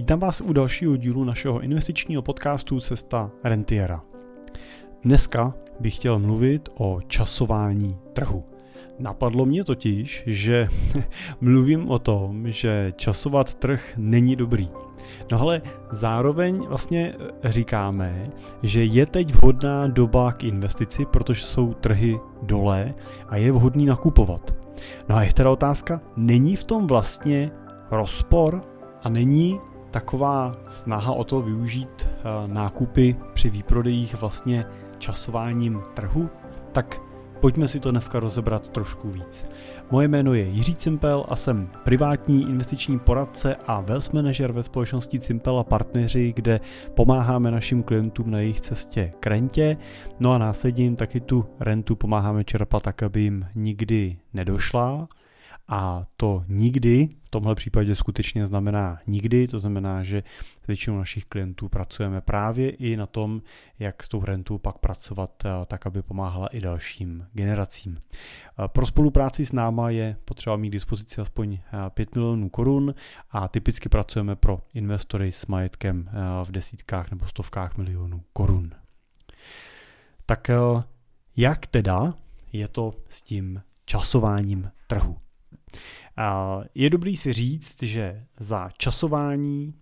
Vítám vás u dalšího dílu našeho investičního podcastu Cesta Rentiera. Dneska bych chtěl mluvit o časování trhu. Napadlo mě totiž, že mluvím o tom, že časovat trh není dobrý. No ale zároveň vlastně říkáme, že je teď vhodná doba k investici, protože jsou trhy dole a je vhodný nakupovat. No a je teda otázka, není v tom vlastně rozpor a není taková snaha o to využít eh, nákupy při výprodejích vlastně časováním trhu? Tak pojďme si to dneska rozebrat trošku víc. Moje jméno je Jiří Cimpel a jsem privátní investiční poradce a wealth manager ve společnosti Cimpel a partneři, kde pomáháme našim klientům na jejich cestě k rentě. No a následně jim taky tu rentu pomáháme čerpat tak, aby jim nikdy nedošla a to nikdy v tomhle případě skutečně znamená nikdy, to znamená, že s většinou našich klientů pracujeme právě i na tom, jak s tou rentou pak pracovat eh, tak, aby pomáhala i dalším generacím. Eh, pro spolupráci s náma je potřeba mít k dispozici aspoň 5 eh, milionů korun a typicky pracujeme pro investory s majetkem v desítkách nebo stovkách milionů korun. Tak jak teda je to s tím časováním trhu? Je dobrý si říct, že za časování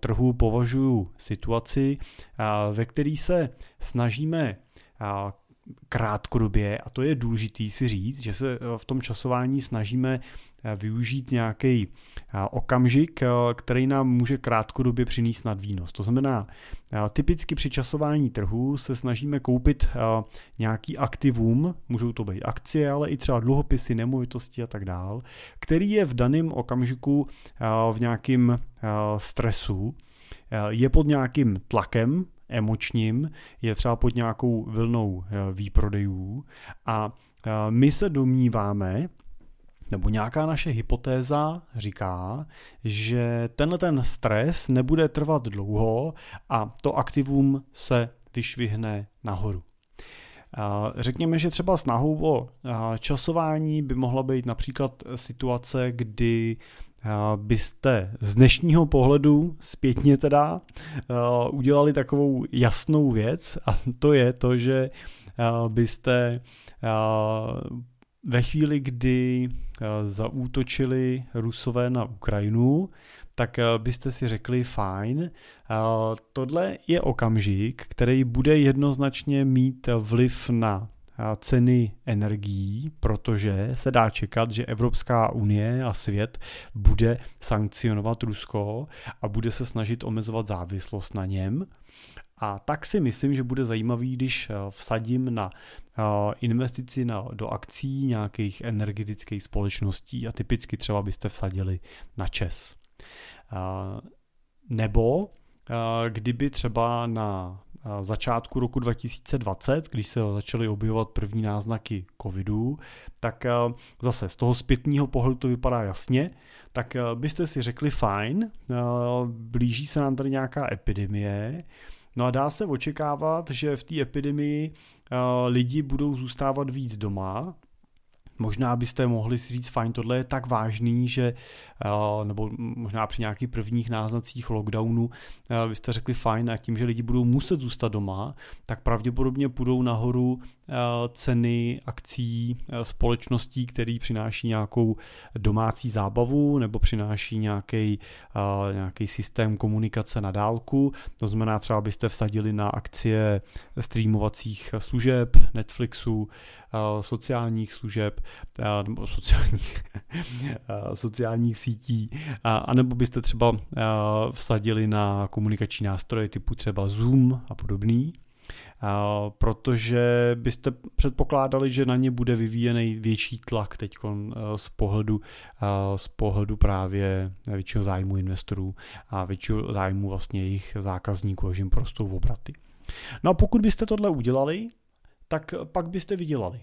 trhu považuji situaci, ve které se snažíme krátkodobě, a to je důležitý si říct, že se v tom časování snažíme využít nějaký okamžik, který nám může krátkodobě přinést nadvýnos. To znamená, typicky při časování trhu se snažíme koupit nějaký aktivum, můžou to být akcie, ale i třeba dluhopisy, nemovitosti a tak dál, který je v daném okamžiku v nějakém stresu, je pod nějakým tlakem, emočním, je třeba pod nějakou vlnou výprodejů a my se domníváme, nebo nějaká naše hypotéza říká, že tenhle ten stres nebude trvat dlouho a to aktivum se vyšvihne nahoru. Řekněme, že třeba snahou o časování by mohla být například situace, kdy byste z dnešního pohledu zpětně teda udělali takovou jasnou věc a to je to, že byste ve chvíli, kdy zaútočili Rusové na Ukrajinu, tak byste si řekli fajn, tohle je okamžik, který bude jednoznačně mít vliv na ceny energií, protože se dá čekat, že Evropská unie a svět bude sankcionovat Rusko a bude se snažit omezovat závislost na něm. A tak si myslím, že bude zajímavý, když vsadím na investici na, do akcí nějakých energetických společností a typicky třeba byste vsadili na ČES. Nebo kdyby třeba na začátku roku 2020, když se začaly objevovat první náznaky covidu, tak zase z toho zpětního pohledu to vypadá jasně, tak byste si řekli fajn, blíží se nám tady nějaká epidemie, No a dá se očekávat, že v té epidemii lidi budou zůstávat víc doma, Možná byste mohli si říct, fajn, tohle je tak vážný, že, nebo možná při nějakých prvních náznacích lockdownu byste řekli fajn a tím, že lidi budou muset zůstat doma, tak pravděpodobně půjdou nahoru ceny akcí společností, který přináší nějakou domácí zábavu nebo přináší nějaký, nějaký systém komunikace na dálku. To znamená, třeba byste vsadili na akcie streamovacích služeb, Netflixu, sociálních služeb, nebo sociálních, sociálních sítí, anebo byste třeba vsadili na komunikační nástroje typu třeba Zoom a podobný, protože byste předpokládali, že na ně bude vyvíjený větší tlak teď z pohledu, z pohledu právě většího zájmu investorů a většího zájmu vlastně jejich zákazníků, že jim prostou obraty. No a pokud byste tohle udělali, tak pak byste vydělali.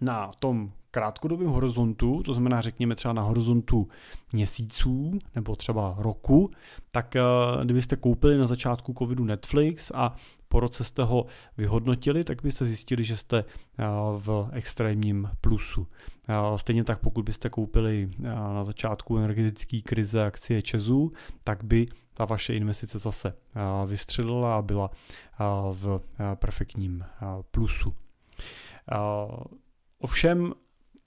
Na tom krátkodobém horizontu, to znamená řekněme třeba na horizontu měsíců nebo třeba roku, tak eh, kdybyste koupili na začátku covidu Netflix a po roce jste ho vyhodnotili, tak byste zjistili, že jste eh, v extrémním plusu. Eh, stejně tak, pokud byste koupili na začátku energetické krize akcie Česu, tak by ta vaše investice zase vystřelila a byla v perfektním plusu. Ovšem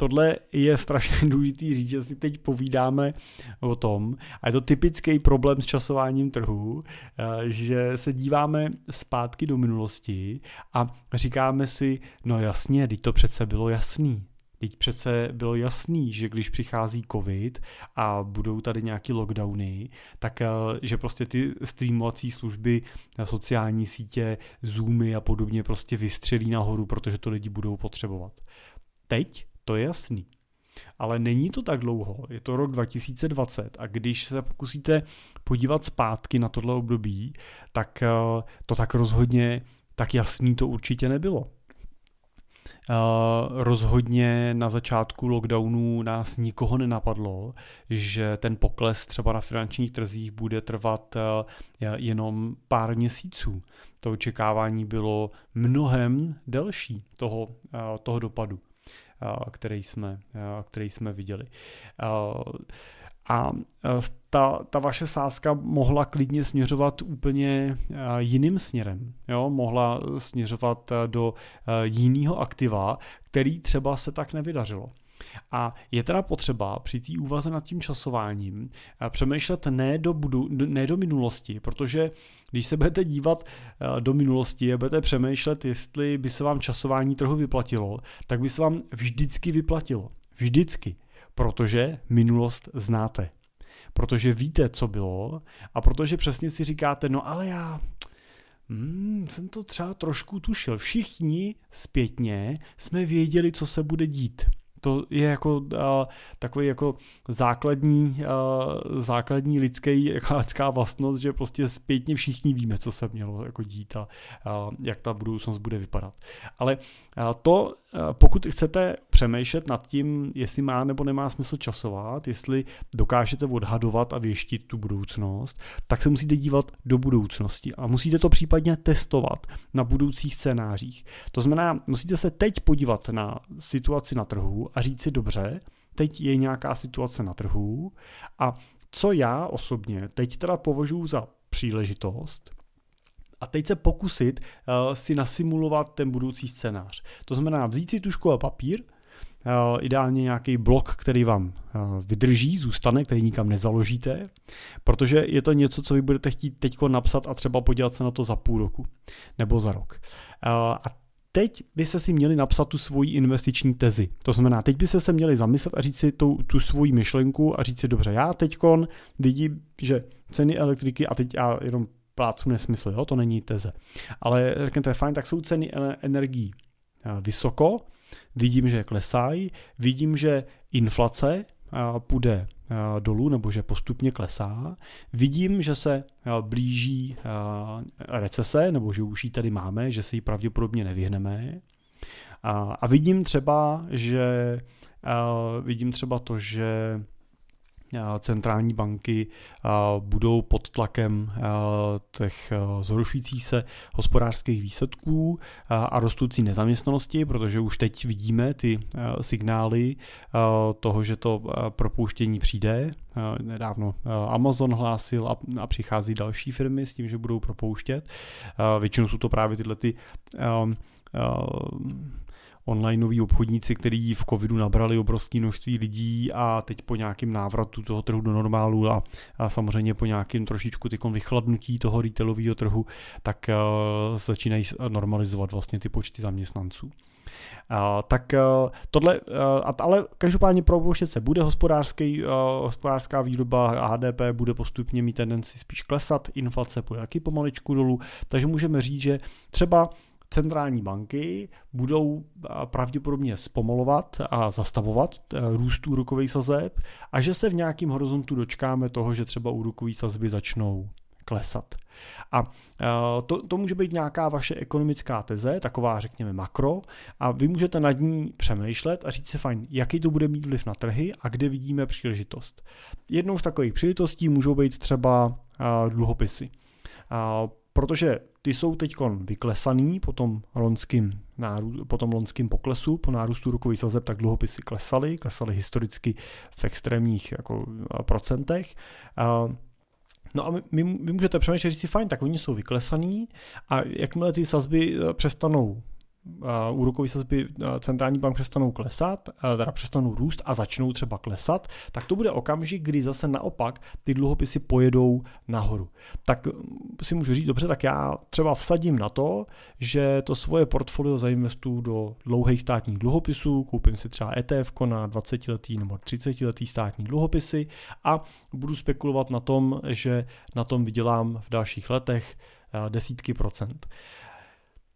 tohle je strašně důležitý říct, že si teď povídáme o tom, a je to typický problém s časováním trhu, eh, že se díváme zpátky do minulosti a říkáme si, no jasně, teď to přece bylo jasný. Teď přece bylo jasný, že když přichází covid a budou tady nějaký lockdowny, tak eh, že prostě ty streamovací služby, sociální sítě, zoomy a podobně prostě vystřelí nahoru, protože to lidi budou potřebovat. Teď to je jasný. Ale není to tak dlouho, je to rok 2020 a když se pokusíte podívat zpátky na tohle období, tak eh, to tak rozhodně tak jasný to určitě nebylo. Uh, rozhodně na začátku lockdownu nás nikoho nenapadlo, že ten pokles třeba na finančních trzích bude trvat uh, jenom pár měsíců. To očekávání bylo mnohem delší toho, toho dopadu který jsme, který jsme viděli. A ta, ta vaše sázka mohla klidně směřovat úplně jiným směrem. Jo? Mohla směřovat do jiného aktiva, který třeba se tak nevydařilo. A je teda potřeba při té úvaze nad tím časováním eh, přemýšlet ne do, budu, ne do minulosti, protože když se budete dívat eh, do minulosti a budete přemýšlet, jestli by se vám časování trhu vyplatilo, tak by se vám vždycky vyplatilo. Vždycky. Protože minulost znáte. Protože víte, co bylo a protože přesně si říkáte, no ale já Hmm, jsem to třeba trošku tušil. Všichni zpětně jsme věděli, co se bude dít to je jako uh, takový jako základní, uh, základní lidský, jako lidská vlastnost, že prostě zpětně všichni víme, co se mělo jako dít a uh, jak ta budoucnost bude vypadat. Ale uh, to, uh, pokud chcete přemýšlet nad tím, jestli má nebo nemá smysl časovat, jestli dokážete odhadovat a věštit tu budoucnost, tak se musíte dívat do budoucnosti a musíte to případně testovat na budoucích scénářích. To znamená, musíte se teď podívat na situaci na trhu a říct si dobře, teď je nějaká situace na trhu a co já osobně teď teda považuji za příležitost, a teď se pokusit uh, si nasimulovat ten budoucí scénář. To znamená vzít si tušku a papír, ideálně nějaký blok, který vám uh, vydrží, zůstane, který nikam nezaložíte, protože je to něco, co vy budete chtít teď napsat a třeba podívat se na to za půl roku nebo za rok. A teď byste si měli napsat tu svoji investiční tezi. To znamená, teď byste se měli zamyslet a říct si tu, tu svoji myšlenku a říct si, dobře, já teď vidím, že ceny elektriky, a teď já jenom plácu nesmysl, jo, to není teze. Ale řekněte, fajn, tak jsou ceny energií eh, vysoko, vidím, že klesají, vidím, že inflace eh, půjde Eh, dolů nebo že postupně klesá. Vidím, že se eh, blíží recese, nebo že už ji tady máme, že se ji pravděpodobně nevyhneme. A vidím třeba, že vidím třeba to, že centrální banky budou pod tlakem těch zhoršujících se hospodářských výsledků a rostoucí nezaměstnanosti, protože už teď vidíme ty signály toho, že to propouštění přijde. Nedávno Amazon hlásil a přichází další firmy s tím, že budou propouštět. Většinou jsou to právě tyhle ty onlineoví obchodníci, kteří v covidu nabrali obrovské množství lidí a teď po nějakém návratu toho trhu do normálu a, a samozřejmě po nějakém trošičku vychladnutí toho retailového trhu, tak uh, začínají normalizovat vlastně ty počty zaměstnanců. Uh, tak uh, tohle, uh, ale každopádně propouštět se bude hospodářský, hospodářská výroba HDP bude postupně mít tendenci spíš klesat, inflace bude taky pomaličku dolů, takže můžeme říct, že třeba centrální banky budou pravděpodobně zpomalovat a zastavovat e, růst úrokových sazeb a že se v nějakém horizontu dočkáme toho, že třeba úrokové sazby začnou klesat. A to, to může být nějaká vaše ekonomická teze, taková řekněme makro, a vy můžete nad ní přemýšlet a říct si fajn, jaký to bude mít vliv na trhy a kde vidíme příležitost. Jednou z takových příležitostí můžou být třeba dluhopisy. Protože ty jsou teď vyklesaný po tom loňským, nárů, po tom loňským poklesu, po nárůstu rukových sazeb, tak dluhopisy klesaly, klesaly historicky v extrémních jako, procentech. No a vy, vy můžete přemýšlet, si fajn, tak oni jsou vyklesaný a jakmile ty sazby e, přestanou úrokové sazby centrální bank přestanou klesat, teda přestanou růst a začnou třeba klesat, tak to bude okamžik, kdy zase naopak ty dluhopisy pojedou nahoru. Tak si můžu říct, dobře, tak já třeba vsadím na to, že to svoje portfolio zainvestuju do dlouhých státních dluhopisů, koupím si třeba ETF na 20 letý nebo 30 letý státní dluhopisy a budu spekulovat na tom, že na tom vydělám v dalších letech desítky procent.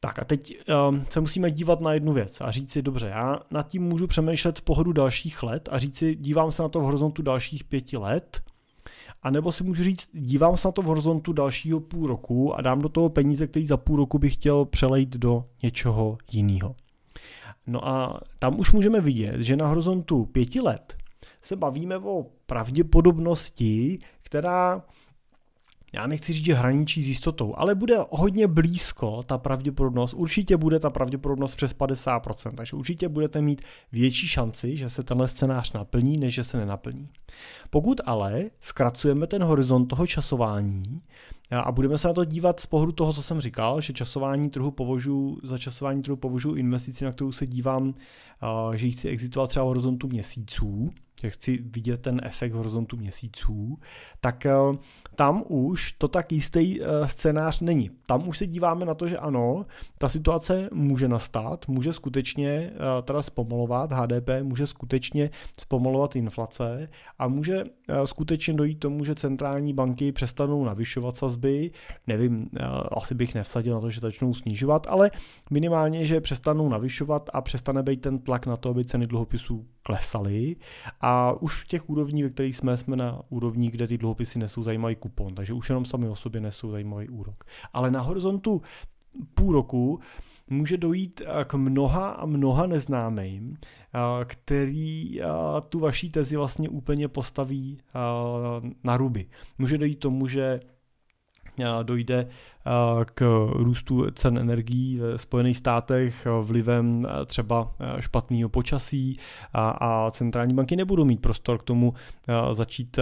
Tak a teď um, se musíme dívat na jednu věc a říct si, dobře, já nad tím můžu přemýšlet v pohodu dalších let a říct si, dívám se na to v horizontu dalších pěti let, a nebo si můžu říct, dívám se na to v horizontu dalšího půl roku a dám do toho peníze, který za půl roku bych chtěl přelejt do něčeho jiného. No a tam už můžeme vidět, že na horizontu pěti let se bavíme o pravděpodobnosti, která já nechci říct, že hraničí s jistotou, ale bude hodně blízko ta pravděpodobnost, určitě bude ta pravděpodobnost přes 50%, takže určitě budete mít větší šanci, že se tenhle scénář naplní, než že se nenaplní. Pokud ale zkracujeme ten horizont toho časování a budeme se na to dívat z pohledu toho, co jsem říkal, že časování trhu považuji, za časování trhu považuji investici, na kterou se dívám, že ji chci exitovat třeba v horizontu měsíců, že chci vidět ten efekt horizontu měsíců, tak eh, tam už to tak jistý eh, scénář není. Tam už se díváme na to, že ano, ta situace může nastat, může skutečně eh, teda zpomalovat HDP, může skutečně zpomalovat inflace a může skutečně dojít tomu, že centrální banky přestanou navyšovat sazby, nevím, asi bych nevsadil na to, že začnou snižovat, ale minimálně, že přestanou navyšovat a přestane být ten tlak na to, aby ceny dluhopisů klesaly a už v těch úrovních, ve kterých jsme, jsme na úrovni, kde ty dluhopisy nesou zajímavý kupon, takže už jenom sami o sobě nesou zajímavý úrok. Ale na horizontu půl roku může dojít k mnoha a mnoha neznámým, který tu vaší tezi vlastně úplně postaví na ruby. Může dojít tomu, že dojde k růstu cen energií v Spojených státech vlivem třeba špatného počasí a, a centrální banky nebudou mít prostor k tomu začít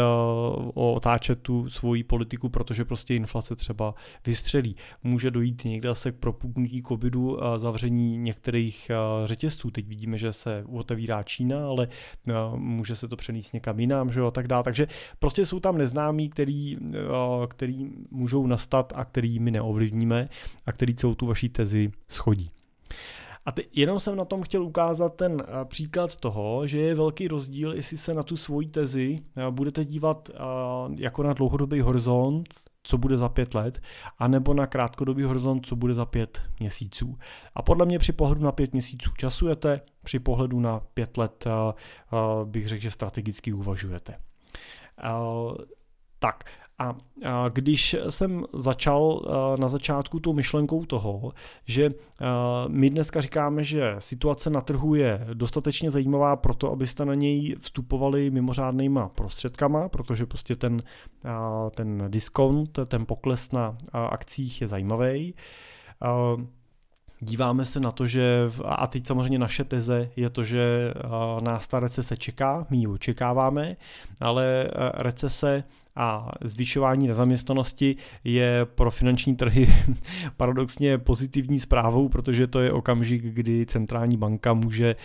otáčet tu svoji politiku, protože prostě inflace třeba vystřelí. Může dojít někde zase k propuknutí covidu a zavření některých řetězců. Teď vidíme, že se otevírá Čína, ale může se to přenést někam jinam, že jo, a tak dále. Takže prostě jsou tam neznámí, který, který můžou nastat a který my neovlivníme a který celou tu vaší tezi schodí. A teď jenom jsem na tom chtěl ukázat ten eh, příklad toho, že je velký rozdíl, jestli se na tu svoji tezi eh, budete dívat eh, jako na dlouhodobý horizont, co bude za pět let, anebo na krátkodobý horizont, co bude za pět měsíců. A podle mě při pohledu na pět měsíců časujete, při pohledu na pět let bych řekl, že strategicky uvažujete. Tak, a když jsem začal na začátku tou myšlenkou toho, že my dneska říkáme, že situace na trhu je dostatečně zajímavá pro to, abyste na něj vstupovali mimořádnýma prostředkama, protože prostě ten, ten diskont, ten pokles na akcích je zajímavý. Díváme se na to, že, a teď samozřejmě naše teze je to, že nás ta recese čeká, my ji očekáváme, ale recese a zvyšování nezaměstnanosti je pro finanční trhy paradoxně pozitivní zprávou, protože to je okamžik, kdy centrální banka může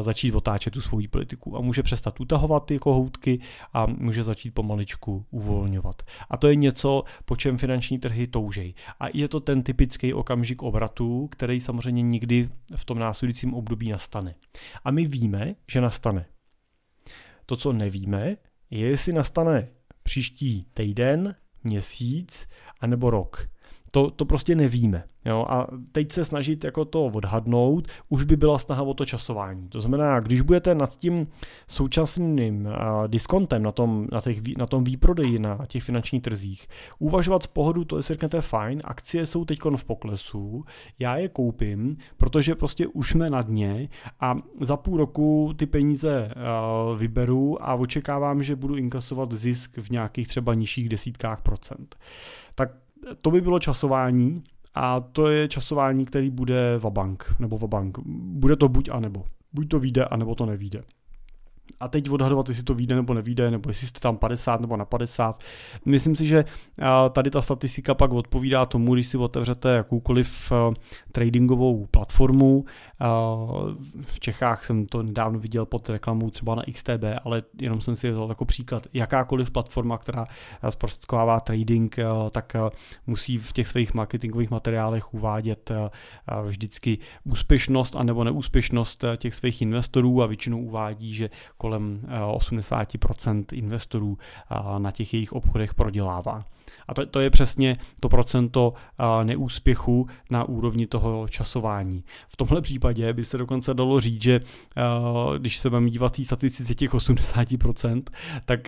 začít otáčet tu svoji politiku a může přestat utahovat ty kohoutky a může začít pomaličku uvolňovat. A to je něco, po čem finanční trhy toužejí. A je to ten typický okamžik obratu, který samozřejmě nikdy v tom následujícím období nastane. A my víme, že nastane. To, co nevíme, je, jestli nastane příští týden, měsíc anebo rok. To, to prostě nevíme. Jo? A teď se snažit jako to odhadnout, už by byla snaha o to časování. To znamená, když budete nad tím současným diskontem na tom, na, těch, na tom výprodeji na těch finančních trzích, uvažovat z pohodu, to je si řeknete fajn, akcie jsou teď v poklesu, já je koupím, protože prostě už jsme na dně a za půl roku ty peníze vyberu a očekávám, že budu inkasovat zisk v nějakých třeba nižších desítkách procent. Tak to by bylo časování, a to je časování, který bude vabank, nebo vabank. Bude to buď a nebo. Buď to vyjde, anebo to nevíde a teď odhadovat, jestli to vyjde nebo nevíde, nebo jestli jste tam 50 nebo na 50. Myslím si, že tady ta statistika pak odpovídá tomu, když si otevřete jakoukoliv tradingovou platformu. V Čechách jsem to nedávno viděl pod reklamou třeba na XTB, ale jenom jsem si vzal jako příklad. Jakákoliv platforma, která zprostředkovává trading, tak musí v těch svých marketingových materiálech uvádět vždycky úspěšnost anebo neúspěšnost těch svých investorů a většinou uvádí, že kolem 80% eh, investorů eh, na těch jejich obchodech prodělává. A to, to je přesně to procento eh, neúspěchu na úrovni toho časování. V tomhle případě by se dokonce dalo říct, že když se budeme dívat statistice těch 80%, tak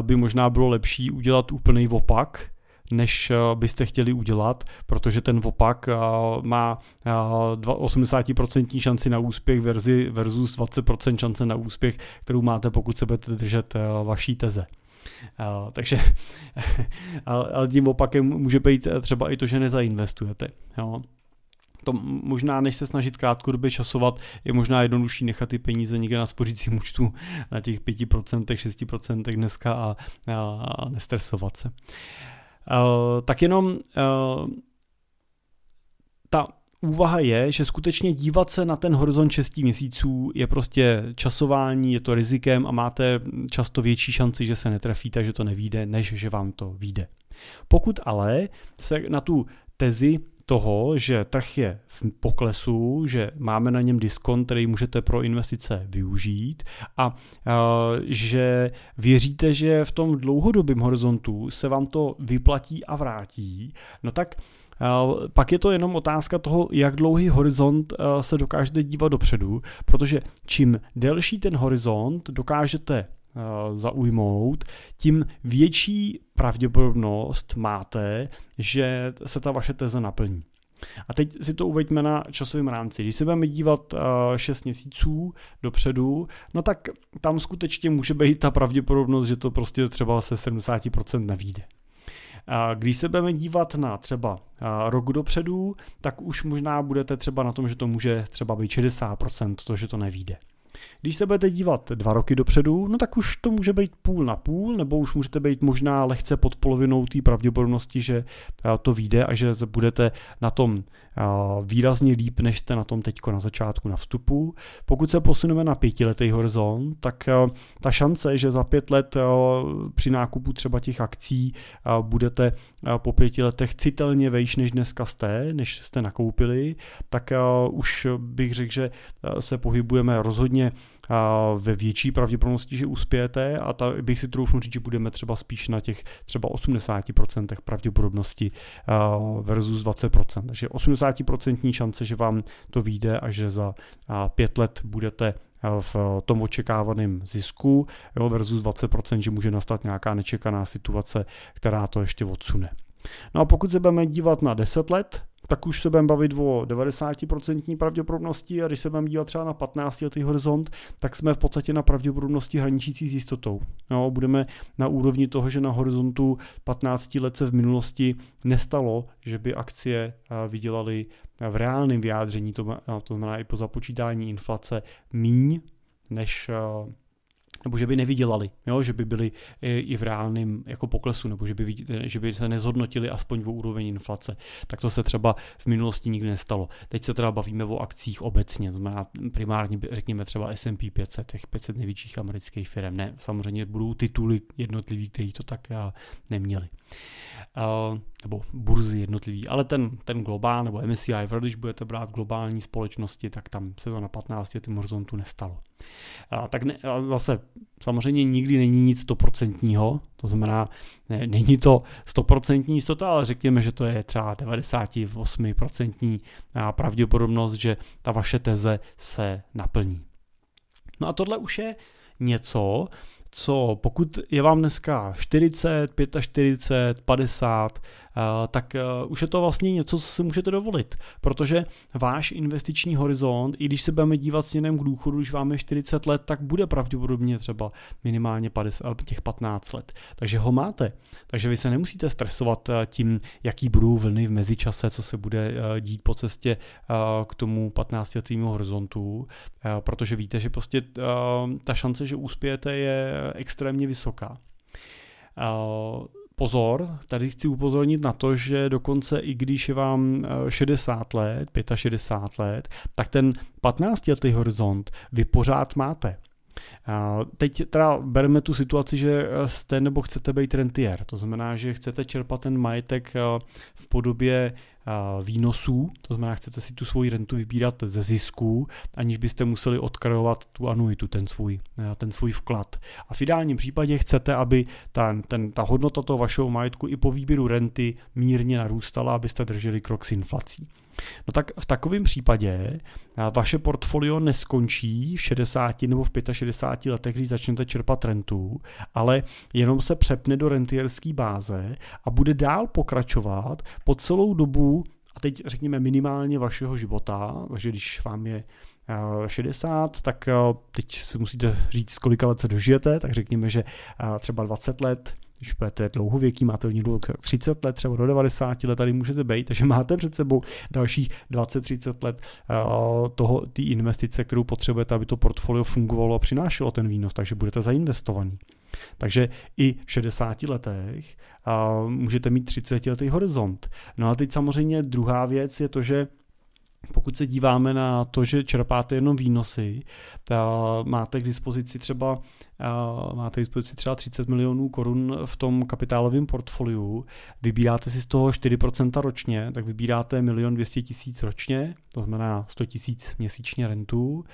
by možná bylo lepší udělat úplný opak, než eh, byste chtěli udělat, protože ten opak eh, má 80% eh, šanci na úspěch versus 20% šance na úspěch, kterou máte, pokud se budete držet vaší teze. Takže ale tím opakem může být třeba i to, že nezainvestujete. Jo. To možná, než se snažit krátkodobě časovat, je možná jednodušší nechat ty peníze někde na spořícím účtu na těch 5%, 6% dneska a, a, a nestresovat se. Uh, tak jenom uh, ta úvaha je, že skutečně dívat se na ten horizont 6 měsíců je prostě časování, je to rizikem a máte často větší šanci, že se netrefíte, že to nevíde, než že vám to vyjde. Pokud ale se na tu tezi toho, že trh je v poklesu, že máme na něm diskont, který můžete pro investice využít a že věříte, že v tom dlouhodobém horizontu se vám to vyplatí a vrátí, no tak pak je to jenom otázka toho, jak dlouhý horizont se dokážete dívat dopředu, protože čím delší ten horizont dokážete zaujmout, tím větší pravděpodobnost máte, že se ta vaše teze naplní. A teď si to uveďme na časovém rámci. Když se budeme dívat 6 eh, měsíců dopředu, no tak tam skutečně může být ta pravděpodobnost, že to prostě třeba se 70% nevíde. Když se budeme dívat na třeba eh, rok dopředu, tak už možná budete třeba na tom, že to může třeba být 60%, to, že to nevíde. Když se budete dívat dva roky dopředu, no tak už to může být půl na půl, nebo už můžete být možná lehce pod polovinou té pravděpodobnosti, že eh, to vyjde a že budete na tom eh, výrazně líp, než jste na tom teďko na začátku na vstupu. Pokud se posuneme na pětiletý horizont, tak eh, ta šance, že za pět let při nákupu třeba těch akcí budete po pěti letech citelně vejš, než dneska jste, než jste nakoupili, tak už bych řekl, že se pohybujeme rozhodně ve větší pravděpodobnosti, že uspějete a ta, bych si troufnul říct, že budeme třeba spíš na těch třeba 80% pravděpodobnosti versus 20%. Takže 80% šance, že vám to vyjde a že za pět let budete v tom očekávaném zisku jo, versus 20%, že může nastat nějaká nečekaná situace, která to ještě odsune. No a pokud se budeme dívat na 10 let, tak už se budeme bavit o 90% pravděpodobnosti a když se budeme dívat třeba na 15 letý horizont, tak jsme v podstatě na pravděpodobnosti hraničící s jistotou. No, budeme na úrovni toho, že na horizontu 15 let se v minulosti nestalo, že by akcie vydělaly v reálném vyjádření, to, to znamená i po započítání inflace, míň než nebo že by nevydělali, jo? že by byli i v reálném jako poklesu, nebo že by, že by se nezhodnotili aspoň v úroveň inflace. Tak to se třeba v minulosti nikdy nestalo. Teď se teda bavíme o akcích obecně, to znamená primárně řekněme třeba S&P 500, těch 500 největších amerických firm. Ne, samozřejmě budou tituly jednotlivý, kteří to tak neměli. nebo burzy jednotlivý, ale ten, ten globál nebo MSCI když budete brát globální společnosti, tak tam se to na 15 letém horizontu nestalo. A, tak ne, a zase samozřejmě nikdy není nic stoprocentního, to znamená, ne, není to stoprocentní jistota, ale řekněme, že to je třeba 98% pravděpodobnost, že ta vaše teze se naplní. No a tohle už je něco, co pokud je vám dneska 40, 45, 50, tak eh, už je to vlastně něco, co si můžete dovolit, protože váš investiční horizont, i když se budeme dívat směrem k důchodu, když vám je 40 let, tak bude pravděpodobně třeba minimálně 50, těch 15 let. Takže ho máte. Takže vy se nemusíte stresovat eh, tím, jaký budou vlny v mezičase, co se bude eh, dít po cestě k tomu 15 letému horizontu, protože víte, že prostě ta šance, že uspějete, je extrémně vysoká. Pozor, tady chci upozornit na to, že dokonce i když je vám 60 let, 65 let, tak ten 15 letý horizont vy pořád máte. Teď teda bereme tu situaci, že jste nebo chcete být rentier, to znamená, že chcete čerpat ten majetek v podobě výnosů, to znamená, chcete si tu svoji rentu vybírat ze zisků, aniž byste museli odkrajovat tu anuitu, ten svůj, ten svůj vklad. A v ideálním případě chcete, aby ta, ten, ta hodnota toho vašeho majetku i po výběru renty mírně narůstala, abyste drželi krok s inflací. No tak v takovém případě vaše portfolio neskončí v 60 nebo v 65 letech, když začnete čerpat rentu, ale jenom se přepne do rentierské báze a bude dál pokračovat po celou dobu a teď řekněme minimálně vašeho života, takže když vám je 60, tak teď si musíte říct, kolika let se dožijete, tak řekněme, že třeba 20 let když budete dlouhověký, máte někdo 30 let, třeba do 90 let, tady můžete být, takže máte před sebou dalších 20-30 let uh, toho, té investice, kterou potřebujete, aby to portfolio fungovalo a přinášelo ten výnos, takže budete zainvestovaný. Takže i v 60 letech uh, můžete mít 30 letý horizont. No a teď samozřejmě druhá věc je to, že pokud se díváme na to, že čerpáte jenom výnosy, máte k dispozici třeba máte dispozici třeba 30 milionů korun v tom kapitálovém portfoliu, vybíráte si z toho 4% ročně, tak vybíráte milion 200 tisíc ročně, to znamená 100 tisíc měsíčně rentu,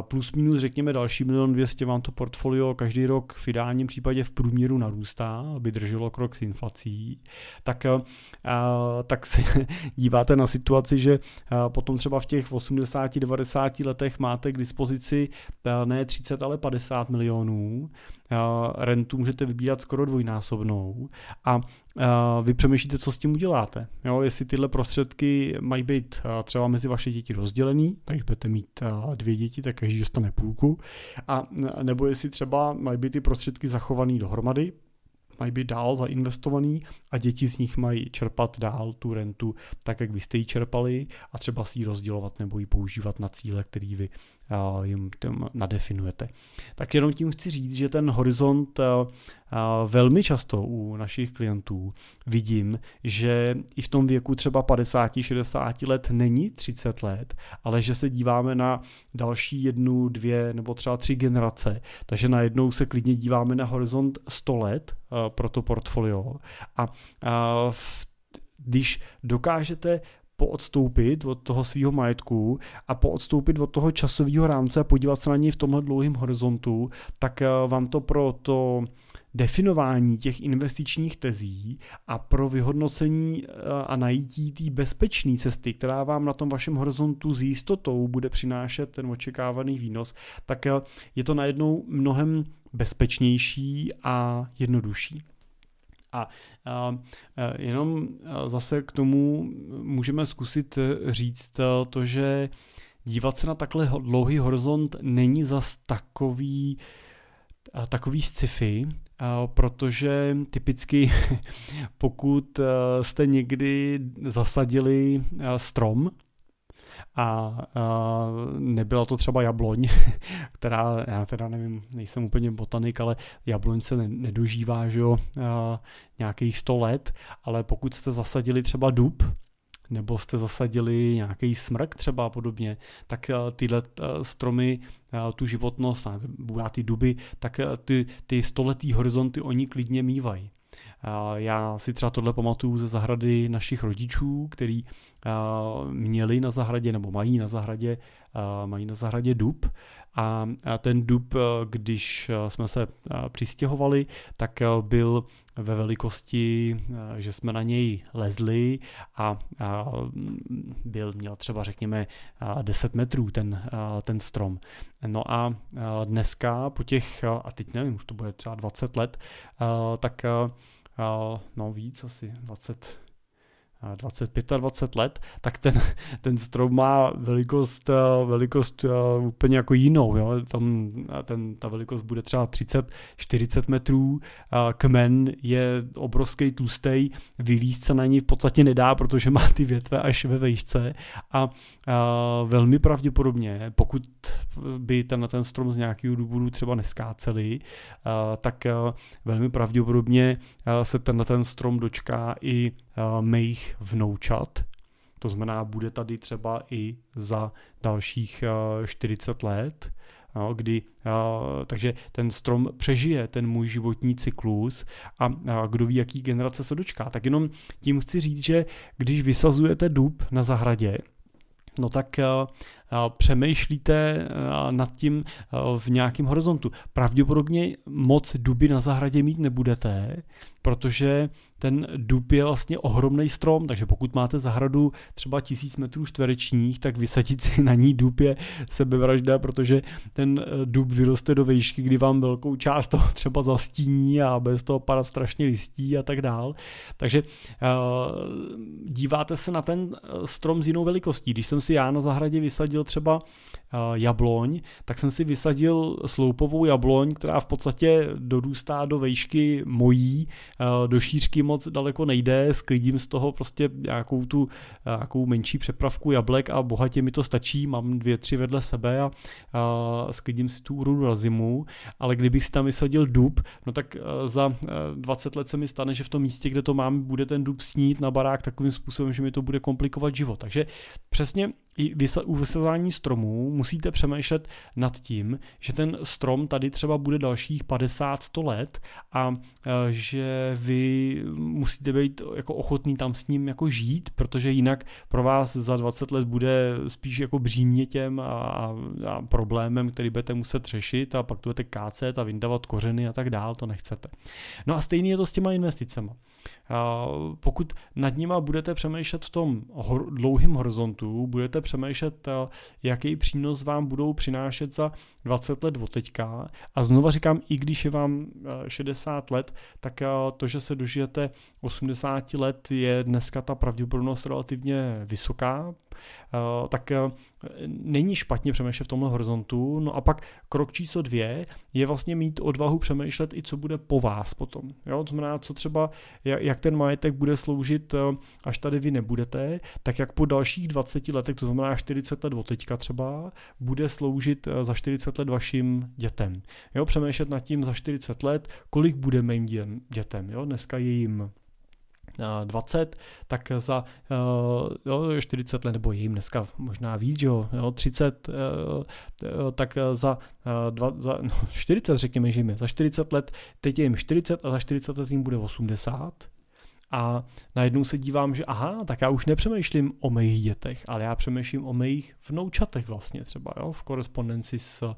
plus minus řekněme další milion 200 vám to portfolio každý rok v ideálním případě v průměru narůstá, aby drželo krok s inflací, tak, tak se díváte na situaci, že potom třeba v těch 80-90 letech máte k dispozici ne 30, ale 50 milionů, rentu můžete vybírat skoro dvojnásobnou a vy přemýšlíte, co s tím uděláte. Jo, jestli tyhle prostředky mají být třeba mezi vaše děti rozdělený, takže budete mít dvě děti, tak každý dostane půlku, a nebo jestli třeba mají být ty prostředky zachovaný dohromady, mají být dál zainvestovaný a děti z nich mají čerpat dál tu rentu tak, jak vy jste ji čerpali a třeba si ji rozdělovat nebo ji používat na cíle, který vy jim nadefinujete. Tak jenom tím chci říct, že ten horizont velmi často u našich klientů vidím, že i v tom věku třeba 50-60 let není 30 let, ale že se díváme na další jednu, dvě nebo třeba tři generace, takže najednou se klidně díváme na horizont 100 let pro to portfolio. A když dokážete poodstoupit od toho svého majetku a poodstoupit od toho časového rámce a podívat se na něj v tomhle dlouhém horizontu, tak eh, vám to pro to definování těch investičních tezí a pro vyhodnocení eh, a najítí té bezpečné cesty, která vám na tom vašem horizontu s jistotou bude přinášet ten očekávaný výnos, tak eh, je to najednou mnohem bezpečnější a jednodušší. A, a jenom zase k tomu můžeme zkusit říct to, že dívat se na takhle dlouhý horizont není zas takový, takový sci-fi, protože typicky pokud jste někdy zasadili strom, a, a nebyla to třeba jabloň, která, já teda nevím, nejsem úplně botanik, ale jabloň se nedožívá, že jo, a, nějakých 100 let, ale pokud jste zasadili třeba dub, nebo jste zasadili nějaký smrk třeba a podobně, tak tyhle stromy, tu životnost, ty duby, tak ty, ty stoletý horizonty oni klidně mývají. Já si třeba tohle pamatuju ze zahrady našich rodičů, který měli na zahradě nebo mají na zahradě, mají na zahradě dub a ten dub, když jsme se přistěhovali, tak byl ve velikosti, že jsme na něj lezli a byl, měl třeba řekněme 10 metrů ten, ten strom. No a dneska po těch, a teď nevím, už to bude třeba 20 let, tak no víc asi 20, 25 20 let, tak ten, ten strom má velikost, eh, velikost eh, úplně jako jinou. Jo? Tam ten, ta velikost bude třeba 30-40 metrů, kmen je obrovský tlustý, vylízt se na ní v podstatě nedá, protože má ty větve až ve vejšce a, a velmi pravděpodobně, pokud by ten, ten strom z nějakého důvodu třeba neskáceli, a, tak a velmi pravděpodobně se ten, ten strom dočká i mých vnoučat. To znamená, bude tady třeba i za dalších 40 let, kdy, takže ten strom přežije ten můj životní cyklus a kdo ví, jaký generace se dočká. Tak jenom tím chci říct, že když vysazujete dub na zahradě, no tak přemýšlíte nad tím v nějakém horizontu. Pravděpodobně moc duby na zahradě mít nebudete, protože ten dub je vlastně ohromný strom, takže pokud máte zahradu třeba tisíc metrů čtverečních, tak vysadit si na ní dub je sebevražda, protože ten eh, dub vyroste do výšky, kdy vám velkou část toho třeba zastíní a bez toho padat strašně listí a tak dál. Takže díváte se na ten eh, strom s jinou velikostí. Když jsem si já na zahradě vysadil třeba jabloň, tak jsem si vysadil sloupovou jabloň, která v podstatě dorůstá do výšky mojí, do šířky moc daleko nejde, sklidím z toho prostě nějakou tu nějakou menší přepravku jablek a bohatě mi to stačí, mám dvě, tři vedle sebe a, sklidím si tu úrodu na zimu, ale kdybych si tam vysadil dub, no tak za 20 let se mi stane, že v tom místě, kde to mám, bude ten dub snít na barák takovým způsobem, že mi to bude komplikovat život. Takže přesně i u vysazování stromů musíte přemýšlet nad tím, že ten strom tady třeba bude dalších 50-100 let a že vy musíte být jako ochotný tam s ním jako žít, protože jinak pro vás za 20 let bude spíš jako břímětěm a, a, problémem, který budete muset řešit a pak budete kácet a vyndavat kořeny a tak dál, to nechcete. No a stejně je to s těma investicemi. Pokud nad nima budete přemýšlet v tom dlouhém horizontu, budete přemýšlet, jaký přínos vám budou přinášet za 20 let od teďka. A znova říkám, i když je vám 60 let, tak to, že se dožijete 80 let, je dneska ta pravděpodobnost relativně vysoká, tak není špatně přemýšlet v tomhle horizontu. No a pak krok číslo dvě je vlastně mít odvahu přemýšlet i co bude po vás potom. Jo? To znamená, co třeba, jak ten majetek bude sloužit, až tady vy nebudete, tak jak po dalších 20 letech, to znamená 40 let od teďka třeba, bude sloužit za 40 let vašim dětem. Jo? Přemýšlet nad tím za 40 let, kolik bude mým dětem. Jo? Dneska je jim 20, tak za jo, 40 let, nebo jim dneska možná víc, jo, 30, tak za, dva, za no, 40 řekněme, že jim je, za 40 let, teď je jim 40 a za 40 let jim bude 80, a najednou se dívám, že aha, tak já už nepřemýšlím o mých dětech, ale já přemýšlím o mých vnoučatech vlastně třeba, jo, v korespondenci s, uh,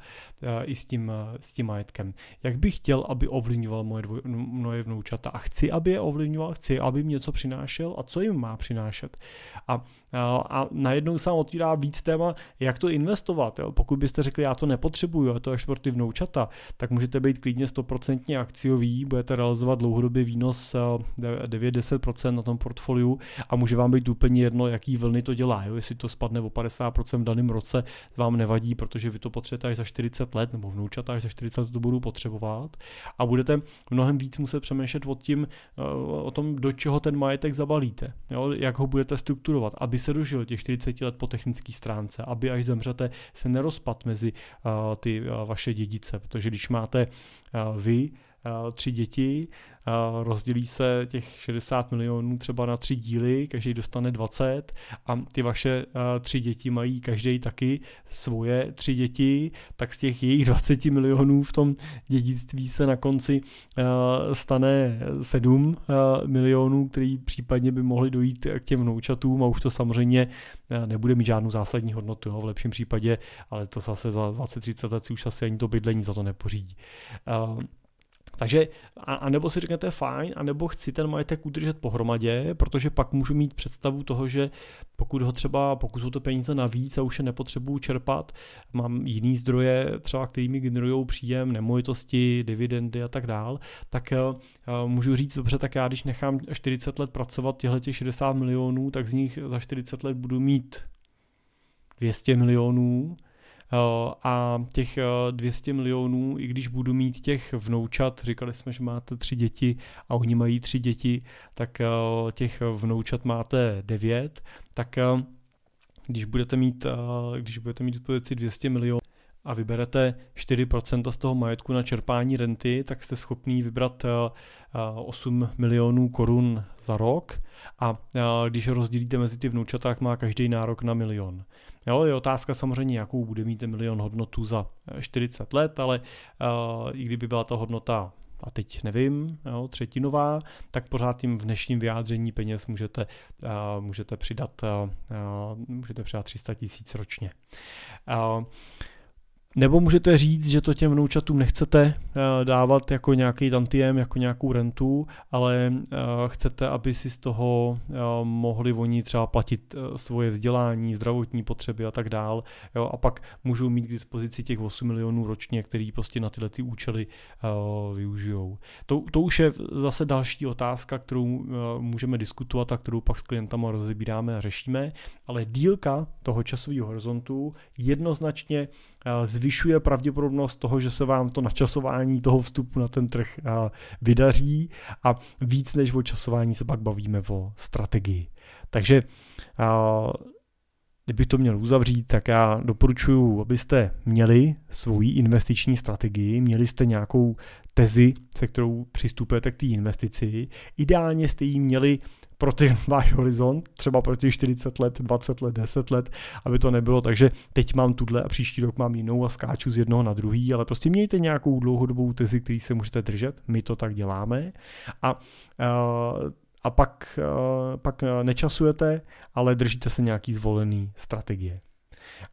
i s tím, uh, s tím majetkem. Jak bych chtěl, aby ovlivňoval moje, dvoj, moje vnoučata a chci, aby je ovlivňoval, chci, aby jim něco přinášel a co jim má přinášet. A, uh, a najednou se otvírá víc téma, jak to investovat. Jo. Pokud byste řekli, já to nepotřebuju, a to až pro ty vnoučata, tak můžete být klidně 100% akciový, budete realizovat dlouhodobý výnos 9 10% na tom portfoliu a může vám být úplně jedno, jaký vlny to dělá. Jo? Jestli to spadne o 50% v daném roce, vám nevadí, protože vy to potřebujete až za 40 let, nebo vnoučata až za 40 let to budou potřebovat a budete mnohem víc muset přemýšlet o, tím, eh, o tom, do čeho ten majetek zabalíte, jo? jak ho budete strukturovat, aby se dožil těch 40 let po technické stránce, aby až zemřete se nerozpad mezi uh, ty uh, vaše dědice, protože když máte vy tři děti, rozdělí se těch 60 milionů třeba na tři díly, každý dostane 20 a ty vaše tři děti mají každý taky svoje tři děti, tak z těch jejich 20 milionů v tom dědictví se na konci stane 7 milionů, který případně by mohly dojít k těm vnoučatům a už to samozřejmě nebude mít žádnou zásadní hodnotu jo, v lepším případě, ale to zase za 20-30 let si už asi ani to bydlení za to nepořídí. Takže, a, a nebo si řeknete fajn, a nebo chci ten majetek udržet pohromadě, protože pak můžu mít představu toho, že pokud ho třeba, pokud jsou to peníze navíc a už je nepotřebuju čerpat, mám jiný zdroje, třeba kterými generují příjem, nemovitosti, dividendy a tak dál, tak uh, můžu říct, dobře, tak já když nechám 40 let pracovat těchto těch 60 milionů, tak z nich za 40 let budu mít 200 milionů, Eh, a těch 200 eh, milionů, i když budu mít těch vnoučat, říkali jsme, že máte tři děti a oni mají tři děti, tak eh, těch vnoučat máte devět, tak když budete mít, když budete mít dispozici 200 milionů, a vyberete 4% z toho majetku na čerpání renty, tak jste schopný vybrat 8 milionů korun za rok a když rozdělíte mezi ty vnoučata, tak má každý nárok na milion. Jo, je otázka samozřejmě, jakou bude mít ten milion hodnotu za 40 let, ale i kdyby byla ta hodnota a teď nevím, jo, třetinová, tak pořád tím v dnešním vyjádření peněz můžete, uh, můžete přidat uh, můžete přidat 300 tisíc ročně. Uh, nebo můžete říct, že to těm vnoučatům nechcete eh, dávat jako nějaký tantiem, jako nějakou rentu, ale eh, chcete, aby si z toho eh, mohli oni třeba platit svoje vzdělání, zdravotní potřeby a tak dál. Jo, a pak můžou mít k dispozici těch 8 milionů ročně, který prostě na tyhle ty účely využijou. To, to už je zase další otázka, kterou můžeme diskutovat a kterou pak s klientama rozebíráme a řešíme, ale dílka toho časového horizontu jednoznačně zvyšuje pravděpodobnost toho, že se vám to načasování toho vstupu na ten trh vydaří a víc než o časování se pak bavíme o strategii. Takže kdybych to měl uzavřít, tak já doporučuji, abyste měli svoji investiční strategii, měli jste nějakou tezi, se kterou přistupujete k té investici. Ideálně jste ji měli pro ty váš horizont, třeba pro těch 40 let, 20 let, 10 let, aby to nebylo. Takže teď mám tuhle a příští rok mám jinou a skáču z jednoho na druhý, ale prostě mějte nějakou dlouhodobou tezi, který se můžete držet, my to tak děláme. A uh, a pak, pak nečasujete, ale držíte se nějaký zvolený strategie.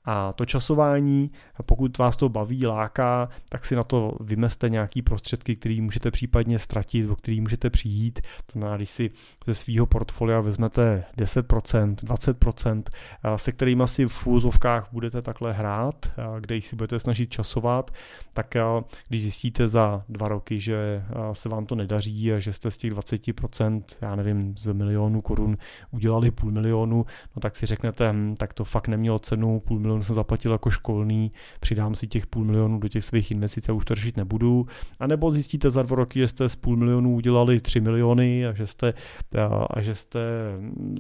A to časování, pokud vás to baví, láká, tak si na to vymeste nějaký prostředky, který můžete případně ztratit, o který můžete přijít. To znamená, když si ze svého portfolia vezmete 10%, 20%, se kterými si v úzovkách budete takhle hrát, kde si budete snažit časovat, tak když zjistíte za dva roky, že se vám to nedaří a že jste z těch 20%, já nevím, z milionu korun udělali půl milionu, no tak si řeknete, hm, tak to fakt nemělo cenu, půl milionu jsem zaplatil jako školný, přidám si těch půl milionu do těch svých investic a už to řešit nebudu. A nebo zjistíte za dva roky, že jste z půl milionu udělali 3 miliony a že jste, a, a že jste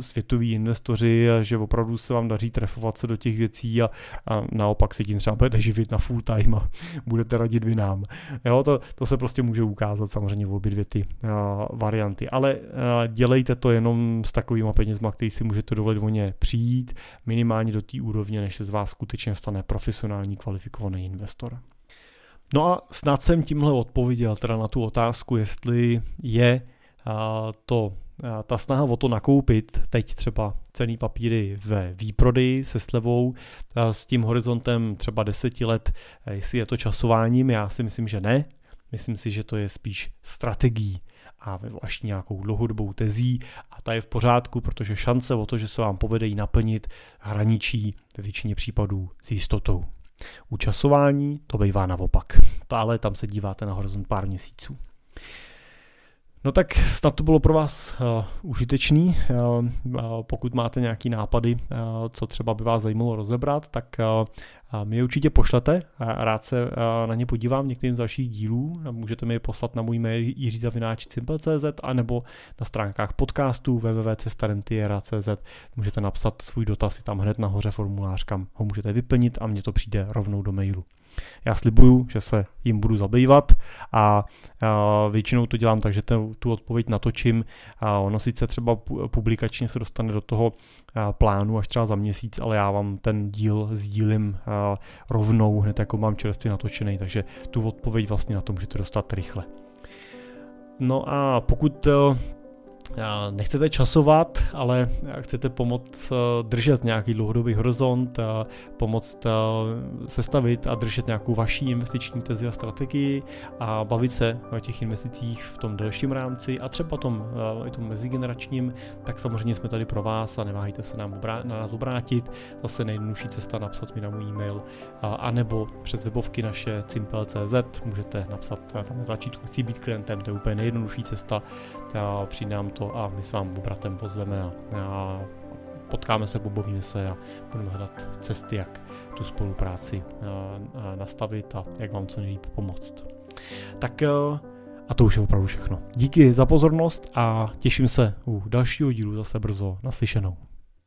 světoví investoři a že opravdu se vám daří trefovat se do těch věcí a, a naopak se tím třeba budete živit na full time a budete radit vy nám. Jo, to, to se prostě může ukázat samozřejmě v obě dvě ty a, varianty. Ale a, dělejte to jenom s takovými penězma, který si můžete dovolit o ně přijít, minimálně do té úrovně, než se z vás skutečně stane profesionální kvalifikovaný investor. No a snad jsem tímhle odpověděl teda na tu otázku, jestli je to ta snaha o to nakoupit teď třeba cený papíry ve výprodeji se slevou s tím horizontem třeba deseti let, jestli je to časováním, já si myslím, že ne. Myslím si, že to je spíš strategií a až nějakou dlouhodobou tezí a ta je v pořádku, protože šance o to, že se vám povede ji naplnit, hraničí ve většině případů s jistotou. U časování to bývá naopak, ale tam se díváte na horizont pár měsíců. No tak snad to bylo pro vás uh, užitečný. Uh, uh, pokud máte nějaký nápady, uh, co třeba by vás zajímalo rozebrat, tak uh, mi je určitě pošlete, rád se na ně podívám některým z dalších dílů, můžete mi je poslat na můj mail jiřizavináč.cz a nebo na stránkách podcastu www.cestarentiera.cz můžete napsat svůj dotaz, je tam hned nahoře formulář, kam ho můžete vyplnit a mě to přijde rovnou do mailu. Já slibuju, že se jim budu zabývat a, většinou to dělám tak, že tu odpověď natočím. A ono sice třeba publikačně se dostane do toho plánu až třeba za měsíc, ale já vám ten díl sdílím rovnou, hned jako mám čerstvě natočený, takže tu odpověď vlastně na to můžete dostat rychle. No a pokud nechcete časovat, ale chcete pomoct eh, držet nějaký dlouhodobý horizont, pomoct eh, sestavit a držet nějakou vaší investiční tezi a strategii a bavit se o těch investicích v tom delším rámci a třeba tom, eh, i tom mezigeneračním, tak samozřejmě jsme tady pro vás a neváhejte se nám obrá- na nás obrátit. Zase nejjednodušší cesta napsat mi na můj e-mail a, anebo přes webovky naše cimpel.cz můžete napsat tam tlačítko chci být klientem, to je úplně nejjednodušší cesta, přijde nám to a my s vám bratem pozveme a, a potkáme se, pobavíme se a budeme hledat cesty, jak tu spolupráci a, a nastavit a jak vám co nejlíp pomoct. Tak a to už je opravdu všechno. Díky za pozornost a těším se u dalšího dílu zase brzo naslyšenou.